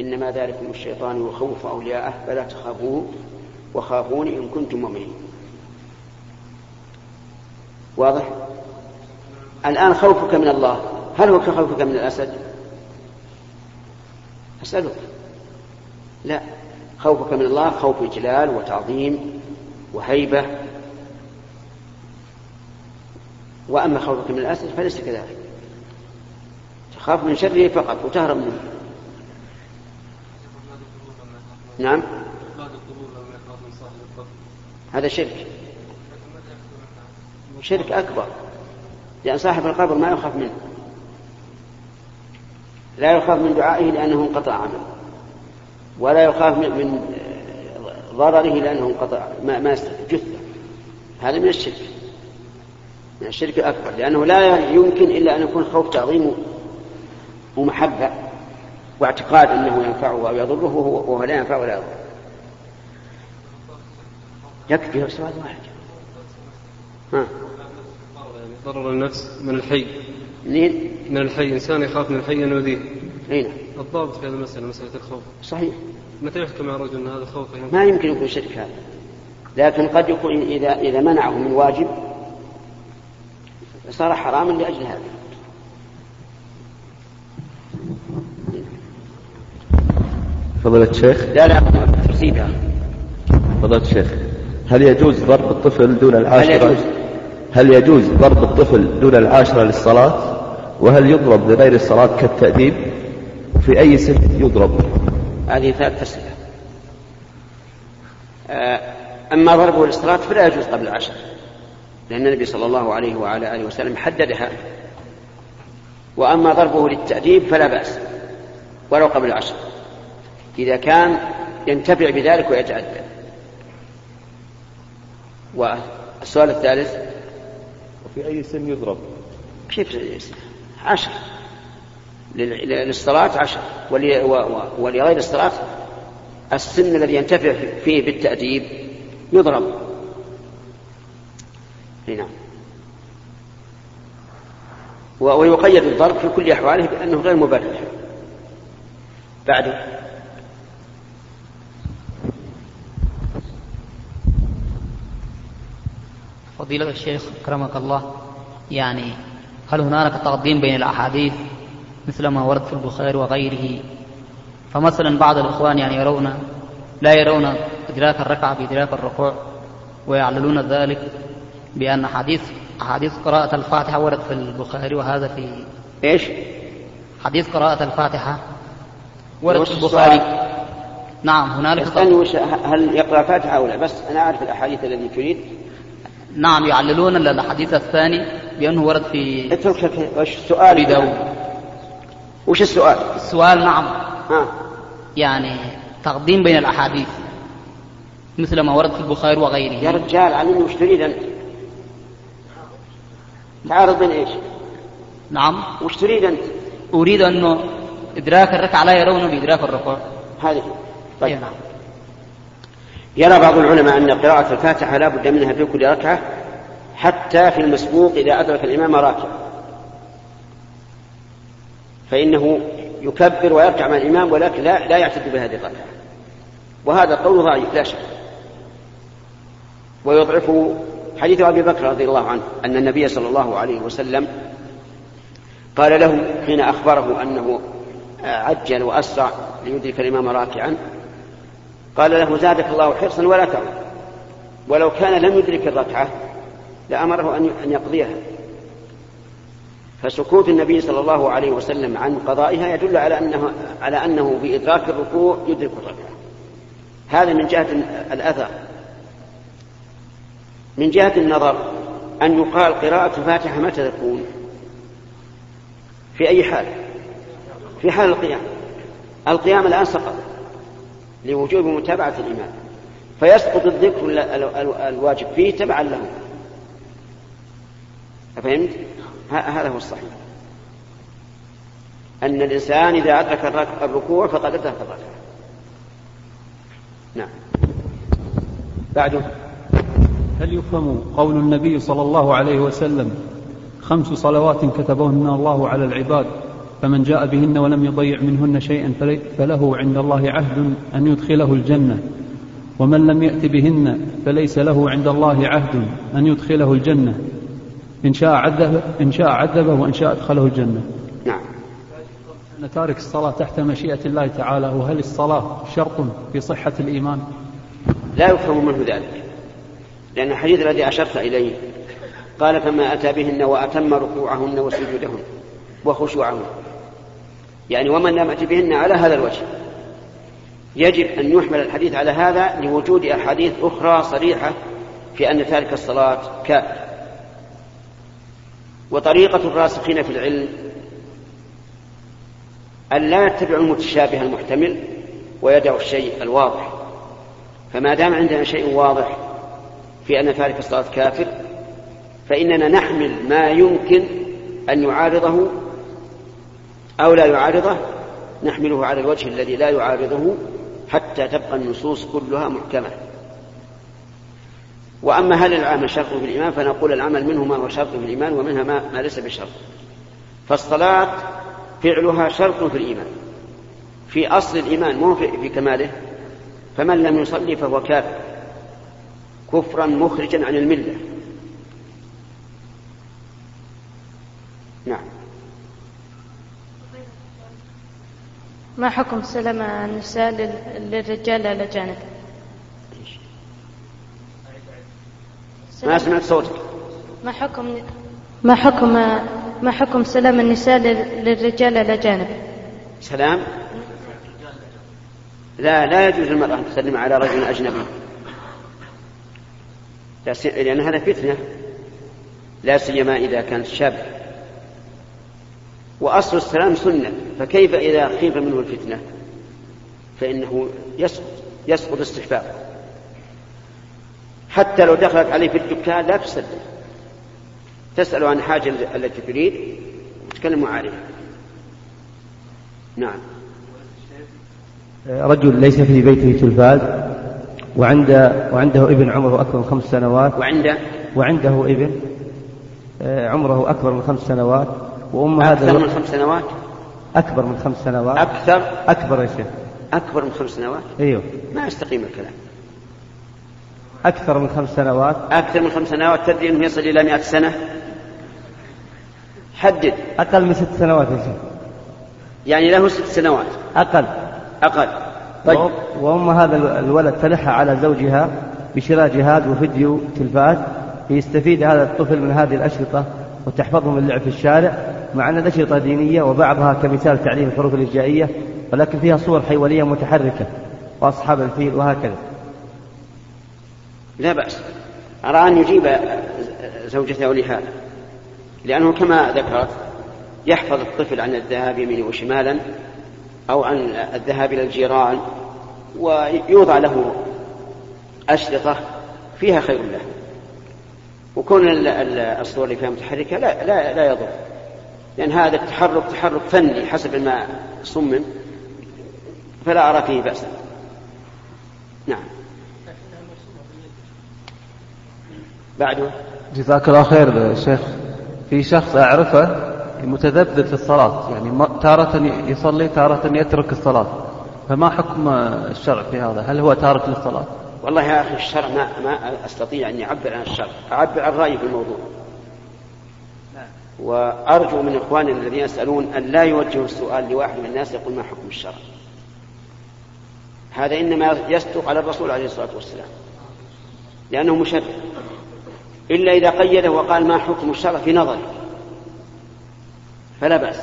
إنما ذلكم الشيطان يخوف أولياءه فلا تخافوه وخافوني إن كنتم مؤمنين. واضح؟ الآن خوفك من الله هل هو كخوفك من الأسد؟ أسألك. لا خوفك من الله خوف إجلال وتعظيم وهيبة. وأما خوفك من الأسد فليس كذلك. تخاف من شره فقط وتهرب منه. نعم؟ هذا شرك. شرك أكبر. لأن صاحب القبر ما يخاف منه. لا يخاف من دعائه لأنه انقطع عنه ولا يخاف من ضرره لأنه انقطع ما, ما جثة. هذا من الشرك. من الشرك الأكبر. لأنه لا يمكن إلا أن يكون خوف تعظيم ومحبة. واعتقاد أنه ينفعه أو يضره وهو لا ينفع ولا يضر يكفي سؤال واحد ها. ضرر النفس من الحي. منين؟ من الحي. إنسان يخاف من الحي أن يؤذيه. أين؟ الضابط في هذه المسألة مسألة الخوف. صحيح. متى يحكم على رجل أن هذا خوف ما يمكن يكون شرك هذا. لكن قد يكون إذا إذا منعه من واجب صار حراما لأجل هذا. فضيلة الشيخ. لا لا ترتيبها فضيلة الشيخ هل يجوز ضرب الطفل دون العاشرة؟ هل يجوز؟ هل يجوز ضرب الطفل دون العاشرة للصلاة؟ وهل يضرب لغير الصلاة كالتأديب؟ وفي أي سن يضرب؟ هذه ثلاث أسئلة. آه، أما ضربه للصلاة فلا يجوز قبل العشر لأن النبي صلى الله عليه وعلى آله وسلم حددها. وأما ضربه للتأديب فلا بأس ولو قبل العشر. إذا كان ينتفع بذلك ويتأدب والسؤال الثالث؟ وفي أي سن يضرب؟ كيف عشر. للصلاة عشر. ولغير الصلاة السن الذي ينتفع فيه بالتأديب يضرب. نعم. ويقيد الضرب في كل أحواله بأنه غير مبرر. بعده؟ فضيلة الشيخ أكرمك الله. يعني هل هنالك تقديم بين الأحاديث مثل ما ورد في البخاري وغيره؟ فمثلا بعض الإخوان يعني يرون لا يرون إدراك الركعة بإدراك الركوع ويعللون ذلك بأن حديث حديث قراءة الفاتحة ورد في البخاري وهذا في إيش؟ حديث قراءة الفاتحة ورد في البخاري. نعم هنالك هل يقرأ الفاتحة أو لا؟ بس أنا أعرف الأحاديث التي تريد. نعم يعللون الحديث الثاني بأنه ورد في اترك وش السؤال؟ أبي داود. وش السؤال؟ السؤال نعم. ها. يعني تقديم بين الأحاديث مثل ما ورد في البخاري وغيره. يا رجال علمني وش تريد أنت؟ تعارض بين إيش؟ نعم. وش تريد أنت؟ أريد أنه إدراك الركعة لا يرونه بإدراك الركوع. هذه. طيب. نعم يرى بعض العلماء أن قراءة الفاتحة لا بد منها في كل ركعة حتى في المسبوق إذا أدرك الإمام راكع. فإنه يكبر ويركع مع الإمام ولكن لا, لا يعتد بهذه الركعة. وهذا قول ضعيف لا شك. ويضعفه حديث أبي بكر رضي الله عنه أن النبي صلى الله عليه وسلم قال له حين أخبره أنه عجل وأسرع ليدرك الإمام راكعا قال له زادك الله حرصا ولا تعد ولو كان لم يدرك الركعة لأمره أن يقضيها. فسكوت النبي صلى الله عليه وسلم عن قضائها يدل على أنه على أنه بإدراك الركوع يدرك الركعة. هذا من جهة الأثر من جهة النظر أن يقال قراءة الفاتحة متى تكون؟ في أي حال؟ في حال القيام. القيام الآن سقط. لوجوب متابعة الإمام. فيسقط الذكر الواجب فيه تبعا له. أفهمت؟ هذا هو الصحيح. أن الإنسان إذا أدرك الركوع فقد أدرك الركعة. نعم. بعده هل يفهم قول النبي صلى الله عليه وسلم خمس صلوات كتبهن الله على العباد؟ فمن جاء بهن ولم يضيع منهن شيئا فله عند الله عهد أن يدخله الجنة. ومن لم يأت بهن فليس له عند الله عهد أن يدخله الجنة. إن شاء عذب إن شاء عذبه وإن شاء أدخله الجنة. نعم. أن تارك الصلاة تحت مشيئة الله تعالى وهل الصلاة شرط في صحة الإيمان؟ لا يفهم منه ذلك لأن الحديث الذي أشرت إليه قال فما أتى بهن وأتم ركوعهن وسجودهن وخشوعهن. يعني ومن لم يأت بهن على هذا الوجه. يجب أن يحمل الحديث على هذا لوجود أحاديث أخرى صريحة في أن تارك الصلاة كافر وطريقة الراسخين في العلم أن لا يتبعوا المتشابه المحتمل ويدعوا الشيء الواضح. فما دام عندنا شيء واضح في أن تارك الصلاة كافر فإننا نحمل ما يمكن أن يعارضه أو لا يعارضه نحمله على الوجه الذي لا يعارضه حتى تبقى النصوص كلها محكمة. وأما هل العمل شرط في الإيمان فنقول العمل منه ما هو شرط في الإيمان ومنها ما, ليس بشرط. فالصلاة فعلها شرط في الإيمان. في أصل الإيمان مو في, كماله. فمن لم يصلي فهو كافر كفرا مخرجا عن الملة نعم ما حكم سلم النساء لل- للرجال الأجانب ما سمعت صوتك. ما حكم ما حكم ما حكم سلام النساء لل- للرجال الأجانب سلام؟ لا لا يجوز للمرأة أن تسلم على رجل أجنبي. لأن هذا فتنة. لا سيما إذا كانت شاب. وأصل السلام سنة فكيف إذا خيف منه الفتنة؟ فإنه يسقط يسقط استحباب. حتى لو دخلت عليه في الدكان لا تسلم. تسأل عن حاجة التي تريد وتكلم عليها نعم. رجل ليس في بيته تلفاز وعنده وعنده ابن عمره أكثر من خمس سنوات. وعنده وعنده ابن آه، عمره أكبر من خمس سنوات. وأم هذا أكثر من خمس سنوات؟ أكبر من خمس سنوات. أكثر؟ أكبر يا شيخ. أكبر من خمس سنوات؟ أيوه. ما يستقيم الكلام. أكثر من خمس سنوات. أكثر من خمس سنوات؟ تدري أنه يصل إلى مئة سنة؟ حدد. أقل من ست سنوات يا شيخ. يعني له ست سنوات. أقل. أقل. طيب. وأم- هذا ال- الولد تلح على زوجها بشراء جهاز وفيديو تلفاز ليستفيد هذا الطفل من هذه الأشرطة وتحفظه من اللعب في الشارع. مع أن الأشرطة دينية وبعضها كمثال تعليم الحروف الهجائية ولكن فيها صور حيوانية متحركة وأصحاب الفيل وهكذا. لا بأس. أرى أن يجيب زوجته لهذا لأنه كما ذكرت يحفظ الطفل عن الذهاب يمينا وشمالا أو عن الذهاب إلى الجيران ويوضع له أشرطة فيها خير له. وكون ال- ال- الصور اللي فيها متحركة لا لا لا يضر. لأن هذا التحرك تحرك فني حسب ما صمم فلا أرى فيه بأسا. نعم. بعده. جزاك الله خير شيخ. في شخص أعرفه متذبذب في الصلاة يعني تارة يصلي تارة يترك الصلاة. فما حكم الشرع في هذا؟ هل هو تارك للصلاة؟ والله يا أخي الشرع ما, ما أستطيع أن أعبر عن الشرع أعبر عن رأيي في الموضوع. وأرجو من إخواننا الذين يسألون أن لا يوجهوا السؤال لواحد من الناس يقول ما حكم الشرع. هذا إنما يصدق على الرسول عليه الصلاة والسلام لأنه مشرع. إلا إذا قيده وقال ما حكم الشرع في نظري فلا بأس.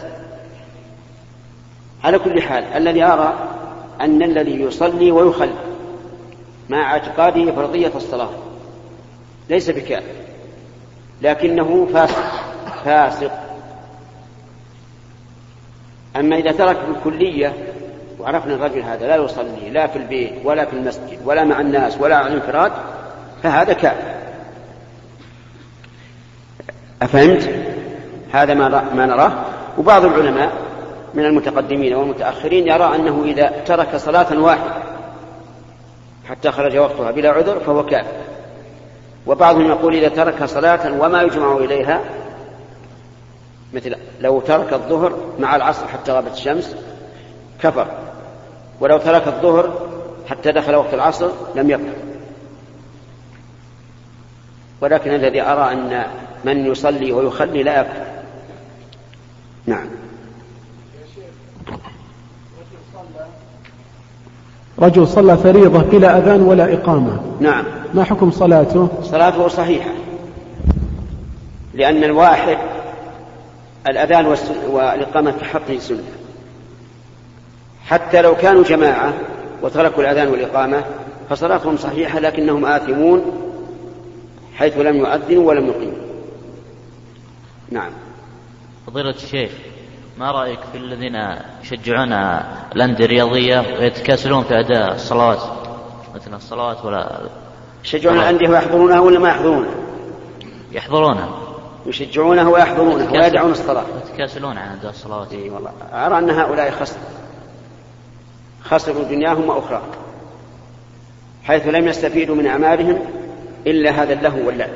على كل حال الذي أرى أن الذي يصلي ويخلي مع اعتقاده فرضية الصلاة ليس بكافر لكنه فاسق. فاسق. أما إذا ترك بالكلية وعرفنا الرجل هذا لا يصلي لا في البيت ولا في المسجد ولا مع الناس ولا على الانفراد فهذا كافر. أفهمت؟ هذا ما ما نراه. وبعض العلماء من المتقدمين والمتأخرين يرى أنه إذا ترك صلاة واحدة حتى خرج وقتها بلا عذر فهو كافر. وبعضهم يقول إذا ترك صلاة وما يجمع إليها مثل لو ترك الظهر مع العصر حتى غابت الشمس كفر. ولو ترك الظهر حتى دخل وقت العصر لم يكفر. ولكن الذي أرى أن من يصلي ويخلي لا يكفر. نعم. رجل صلى فريضة بلا أذان ولا إقامة. نعم. ما حكم صلاته؟ صلاته صحيحة. لأن الواحد الأذان والإقامة في حقه سنة حتى لو كانوا جماعة وتركوا الأذان والإقامة فصلاتهم صحيحة لكنهم آثمون حيث لم يؤذنوا ولم يقيموا. نعم. فضيلة الشيخ ما رأيك في الذين يشجعون الأندية الرياضية ويتكاسلون في أداء الصلوات؟ مثل الصلوات ولا يشجعون الأندية ويحضرونها ولا ما يحضرونها؟ يحضرونها. يشجعونه ويحضرونه ويدعون الصلاة. يتكاسلون عن أداء الصلوات إي والله. أرى أن هؤلاء خسروا خسروا دنياهم وأخراهم حيث لم يستفيدوا من أعمالهم إلا هذا اللهو واللعب.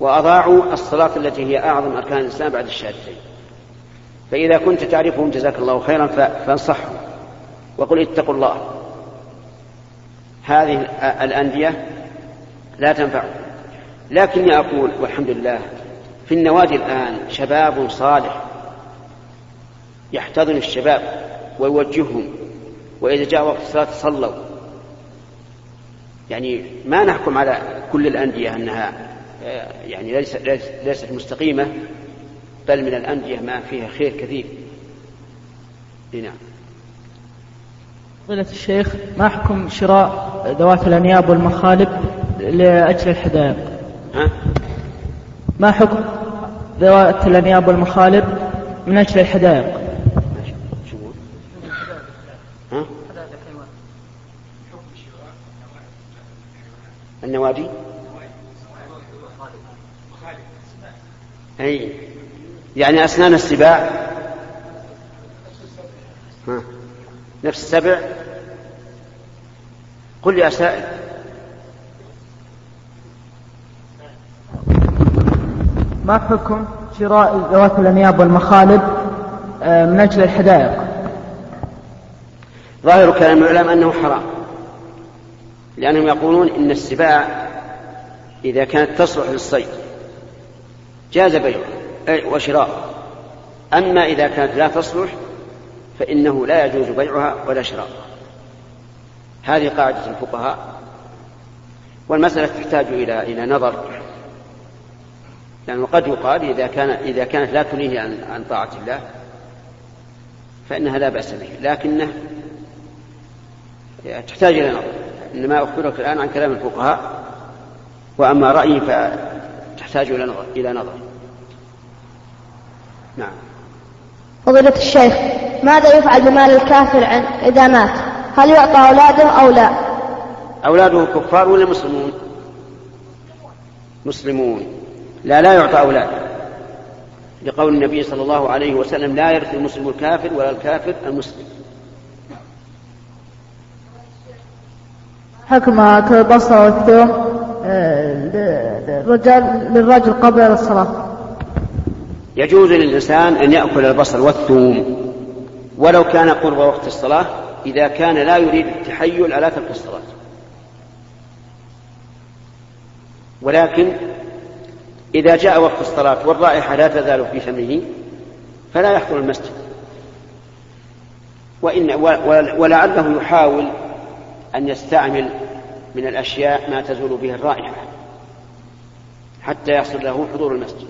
وأضاعوا الصلاة التي هي أعظم أركان الإسلام بعد الشهادتين. فإذا كنت تعرفهم جزاك الله خيرا فانصحهم. وقل اتقوا الله. هذه الأندية لا تنفعكم لكني أقول والحمد لله في النوادي الآن شباب صالح يحتضن الشباب ويوجههم وإذا جاء وقت الصلاة صلوا يعني ما نحكم على كل الأندية أنها يعني ليست ليست مستقيمة بل من الأندية ما فيها خير كثير. نعم. فضيلة الشيخ ما حكم شراء ذوات الأنياب والمخالب لأجل الحدائق؟ ها؟ ما حكم ذوات الأنياب والمخالب من أجل الحدائق؟ ها؟ النوادي أي يعني أسنان السباع ها. نفس السبع قل يا سائل ما حكم شراء ذوات الأنياب والمخالب آه، من أجل الحدائق؟ ظاهر كلام العلماء أنه حرام لأنهم يقولون إن السباع إذا كانت تصلح للصيد جاز بيعها وشراء أما إذا كانت لا تصلح فإنه لا يجوز بيعها ولا شراؤها هذه قاعدة الفقهاء والمسألة تحتاج إلى إلى نظر. لأنه قد يقال إذا كان إذا كانت لا تنهي عن عن طاعة الله فإنها لا بأس به. لكنه تحتاج إلى نظر. إنما أخبرك الآن عن كلام الفقهاء وأما رأيي فتحتاج إلى نظر إلى نظر. نعم. فضيلة الشيخ ماذا يفعل بمال الكافر عن إذا مات؟ هل يعطى أولاده أو لا؟ أولاده كفار ولا مسلمون؟ مسلمون. لا لا يعطى أولاده لقول النبي صلى الله عليه وسلم لا يرث المسلم الكافر ولا الكافر المسلم. حكم أكل البصل والثوم آه، للرجل قبل الصلاة. يجوز للإنسان أن يأكل البصل والثوم ولو كان قرب وقت الصلاة إذا كان لا يريد التحيل على ترك الصلاة. ولكن إذا جاء وقت الصلاة والرائحة لا تزال في فمه فلا يحضر المسجد. وإن ولعله يحاول أن يستعمل من الأشياء ما تزول به الرائحة حتى يحصل له حضور المسجد.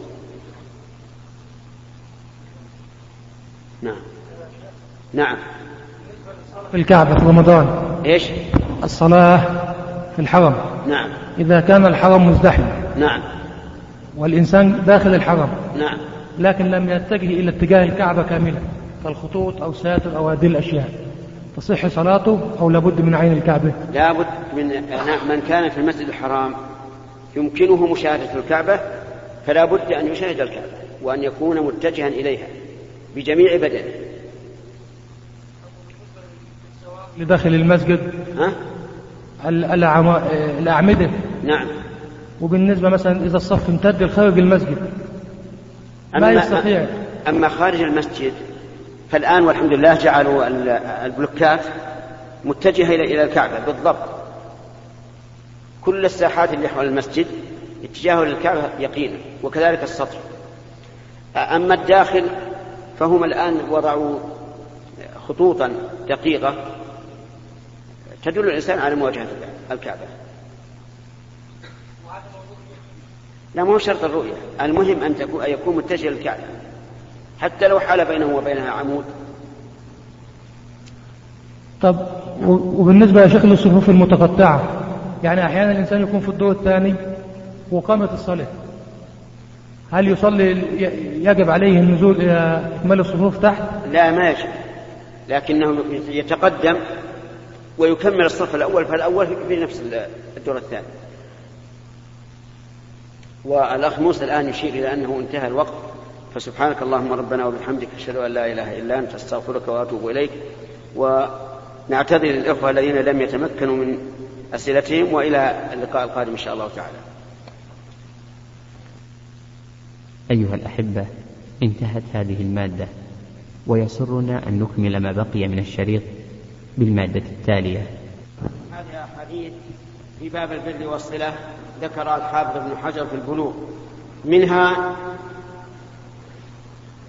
نعم. نعم. في الكعبة في رمضان. إيش؟ الصلاة في الحرم. نعم. إذا كان الحرم مزدحم. نعم. والإنسان داخل الحرم. نعم. لكن لم يتجه إلى اتجاه الكعبة كاملة. كالخطوط أو ساتر أو هذه الأشياء. تصح صلاته أو لابد من عين الكعبة؟ لابد من من كان في المسجد الحرام يمكنه مشاهدة الكعبة فلا بد أن يشاهد الكعبة وأن يكون متجها إليها بجميع بدنه. لداخل المسجد؟ ها؟ الأعمدة. نعم. وبالنسبة مثلا إذا الصف امتد لخارج المسجد ما يستطيع. أما خارج المسجد فالآن والحمد لله جعلوا ال- البلوكات متجهة إلى الكعبة بالضبط. كل الساحات اللي حول المسجد اتجاهه للكعبة يقينا وكذلك السطح أما الداخل فهم الآن وضعوا خطوطا دقيقة تدل الإنسان على مواجهة الكعبة. لا مو شرط الرؤية. المهم أن تكون أن يكون متجه للكعبة. حتى لو حال بينه وبينها عمود. طب وبالنسبة يا شيخ للصفوف المتقطعة يعني أحيانا الإنسان يكون في الدور الثاني وقامت الصلاة. هل يصلي يجب عليه النزول إلى إكمال الصفوف تحت؟ لا ما يجب. لكنه يتقدم ويكمل الصف الأول فالأول في نفس الدور الثاني. والأخ موسى الآن يشير إلى أنه انتهى الوقت. فسبحانك اللهم ربنا وبحمدك أشهد أن لا إله إلا أنت أستغفرك وأتوب إليك. ونعتذر للإخوة الذين لم يتمكنوا من أسئلتهم وإلى اللقاء القادم إن شاء الله تعالى. أيها الأحبة انتهت هذه المادة ويسرنا أن نكمل ما بقي من الشريط بالمادة التالية. هذه أحاديث في باب البر والصلة ذكر الحافظ ابن حجر في البلوغ. منها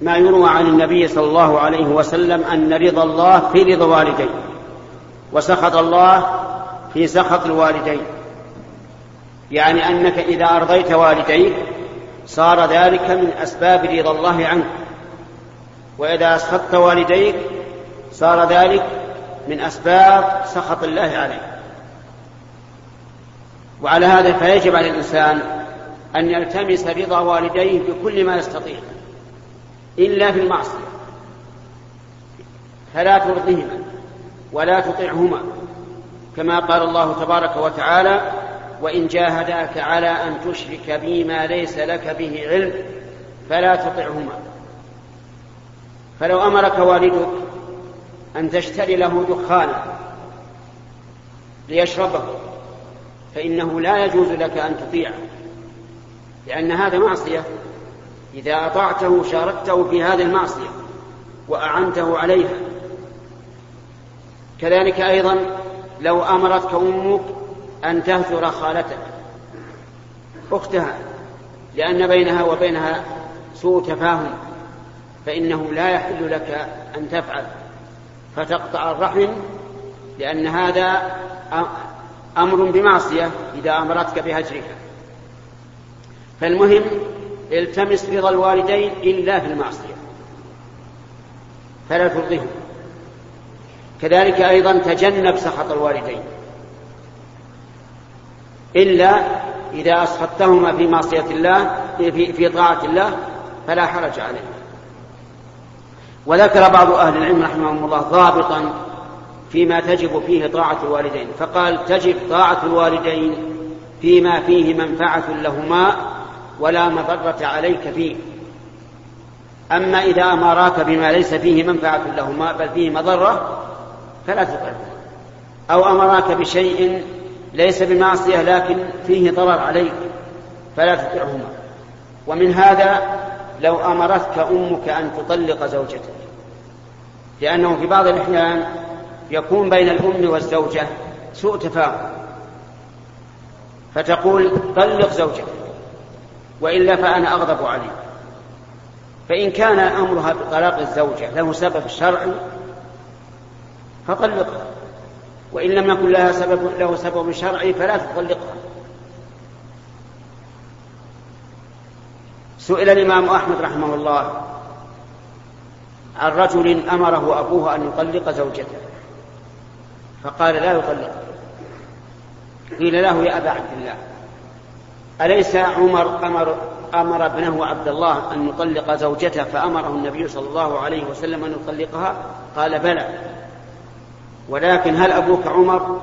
ما يروى عن النبي صلى الله عليه وسلم أن رضا الله في رضا والديه وسخط الله في سخط الوالدين. يعني أنك إذا أرضيت والديك صار ذلك من أسباب رضا الله عنك وإذا أسخطت والديك صار ذلك من أسباب سخط الله عليك. وعلى هذا فيجب على الإنسان أن يلتمس رضا والديه بكل ما يستطيع إلا في المعصية. فلا ترضهما ولا تطعهما كما قال الله تبارك وتعالى وإن جاهداك على أن تشرك بي ما ليس لك به علم فلا تطعهما فلو أمرك والدك أن تشتري له دخانا ليشربه فإنه لا يجوز لك أن تطيعه لأن هذا معصية. إذا أطعته شاركته في هذه المعصية وأعنته عليها. كذلك أيضا لو أمرتك أمك أن تهجر خالتك أختها لأن بينها وبينها سوء تفاهم فإنه لا يحل لك أن تفعل فتقطع الرحم لأن هذا أمر بمعصية إذا أمرتك بهجرها. فالمهم التمس رضا الوالدين إلا في المعصية. فلا ترضهم كذلك أيضا تجنب سخط الوالدين. إلا إذا أسخطتهما في معصية الله في, في طاعة الله فلا حرج عليه. وذكر بعض أهل العلم رحمهم الله ضابطا فيما تجب فيه طاعة الوالدين. فقال تجب طاعة الوالدين فيما فيه منفعة لهما ولا مضرة عليك فيه. أما إذا أمراك بما ليس فيه منفعة لهما بل فيه مضرة فلا تطعهما أو أمراك بشيء ليس بمعصية لكن فيه ضرر عليك فلا تطعهما. ومن هذا لو أمرتك أمك أن تطلق زوجتك لأنه في بعض الأحيان يكون بين الأم والزوجة سوء تفاهم. فتقول طلق زوجك وإلا فأنا أغضب عليك. فإن كان أمرها بطلاق الزوجة له سبب شرعي فطلقها وإن لم يكن لها سبب له سبب شرعي فلا تطلقها. سئل الإمام أحمد رحمه الله عن رجل أمره أبوه أن يطلق زوجته. فقال لا يطلق. قيل له يا أبا عبد الله أليس عمر أمر أمر ابنه عبد الله أن يطلق زوجته فأمره النبي صلى الله عليه وسلم أن يطلقها؟ قال بلى. ولكن هل أبوك عمر؟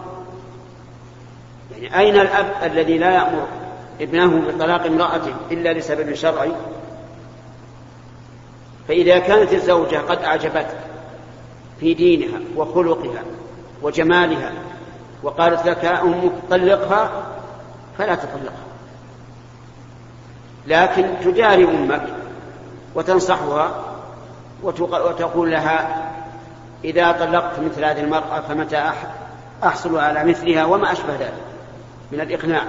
يعني أين الأب الذي لا يأمر ابنه بطلاق امرأته إلا لسبب شرعي؟ فإذا كانت الزوجة قد أعجبتك في دينها وخلقها وجمالها وقالت لك أمك طلقها فلا تطلقها. لكن تجاري أمك وتنصحها وتقول لها إذا طلقت مثل هذه المرأة فمتى أحصل على مثلها وما أشبه ذلك من الإقناع.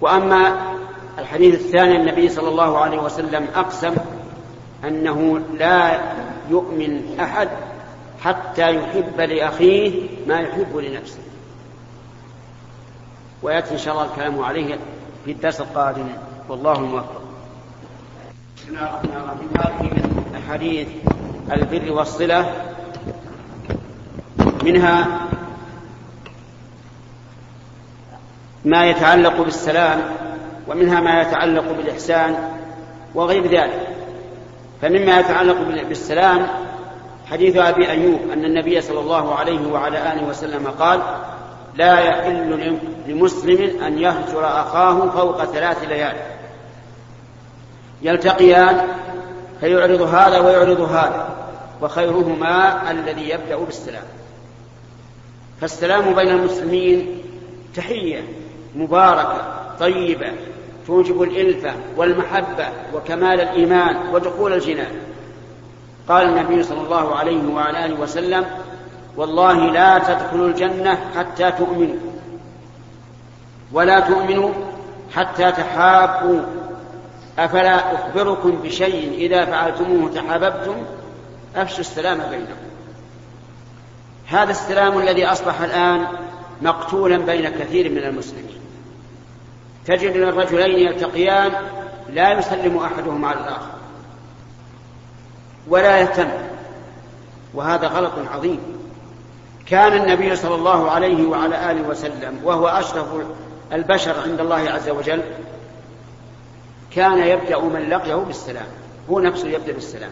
وأما الحديث الثاني النبي صلى الله عليه وسلم أقسم أنه لا يؤمن أحد حتى يحب لأخيه ما يحب لنفسه. ويأتي إن شاء الله الكلام عليه في الدرس القادم. والله الموفق. بسم الله أحاديث البر والصلة. منها ما يتعلق بالسلام ومنها ما يتعلق بالإحسان وغير ذلك. فمما يتعلق بالسلام حديث أبي أيوب أن النبي صلى الله عليه وعلى آله وسلم قال لا يحل لمسلم أن يهجر أخاه فوق ثلاث ليال. يلتقيان فيعرض هذا ويعرض هذا وخيرهما الذي يبدأ بالسلام. فالسلام بين المسلمين تحية مباركة طيبة توجب الإلفة والمحبة وكمال الإيمان ودخول الجنان. قال النبي صلى الله عليه وعلى آله وسلم والله لا تدخلوا الجنة حتى تؤمنوا ولا تؤمنوا حتى تحابوا. أفلا أخبركم بشيء إذا فعلتموه تحاببتم؟ أفشوا السلام بينكم. هذا السلام الذي أصبح الآن مقتولا بين كثير من المسلمين. تجد الرجلين يلتقيان لا يسلم أحدهما على الآخر. ولا يهتم. وهذا غلط عظيم. كان النبي صلى الله عليه وعلى آله وسلم وهو أشرف البشر عند الله عز وجل كان يبدأ من لقيه بالسلام. هو نفسه يبدأ بالسلام.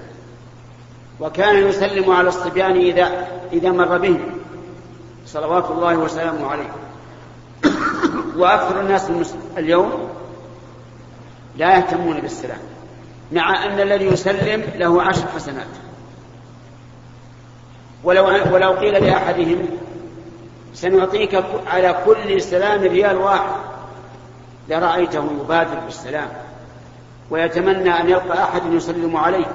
وكان يسلم على الصبيان إذا إذا مر بهم صلوات الله وسلامه عليه. وأكثر الناس اليوم لا يهتمون بالسلام. مع أن الذي يسلم له عشر حسنات. ولو ولو قيل لأحدهم سنعطيك على كل سلام ريال واحد لرأيته يبادر بالسلام ويتمنى أن يلقى أحد يسلم عليه.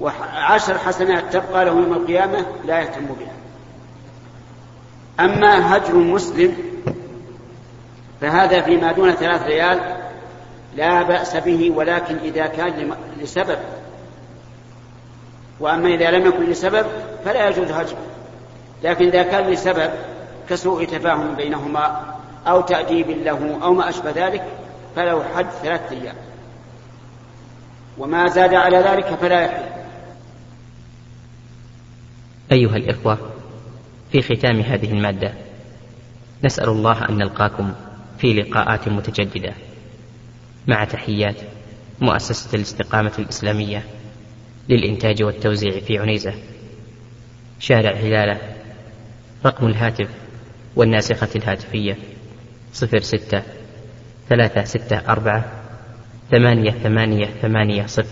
وعشر حسنات تبقى له يوم القيامة لا يهتم بها. أما هجر مسلم فهذا فيما دون ثلاث ريال لا بأس به ولكن إذا كان لسبب. وأما إذا لم يكن لسبب فلا يجوز هجره لكن إذا كان لسبب كسوء تفاهم بينهما أو تأديب له أو ما أشبه ذلك فله حد ثلاثة أيام. وما زاد على ذلك فلا يحل. أيها الإخوة في ختام هذه المادة نسأل الله أن نلقاكم في لقاءات متجددة. مع تحيات مؤسسة الاستقامة الإسلامية للإنتاج والتوزيع في عنيزة. شارع هلالة رقم الهاتف والناسخة الهاتفية صفر ستة ثلاثة ستة أربعة ثمانية ثمانية ثمانية صفر.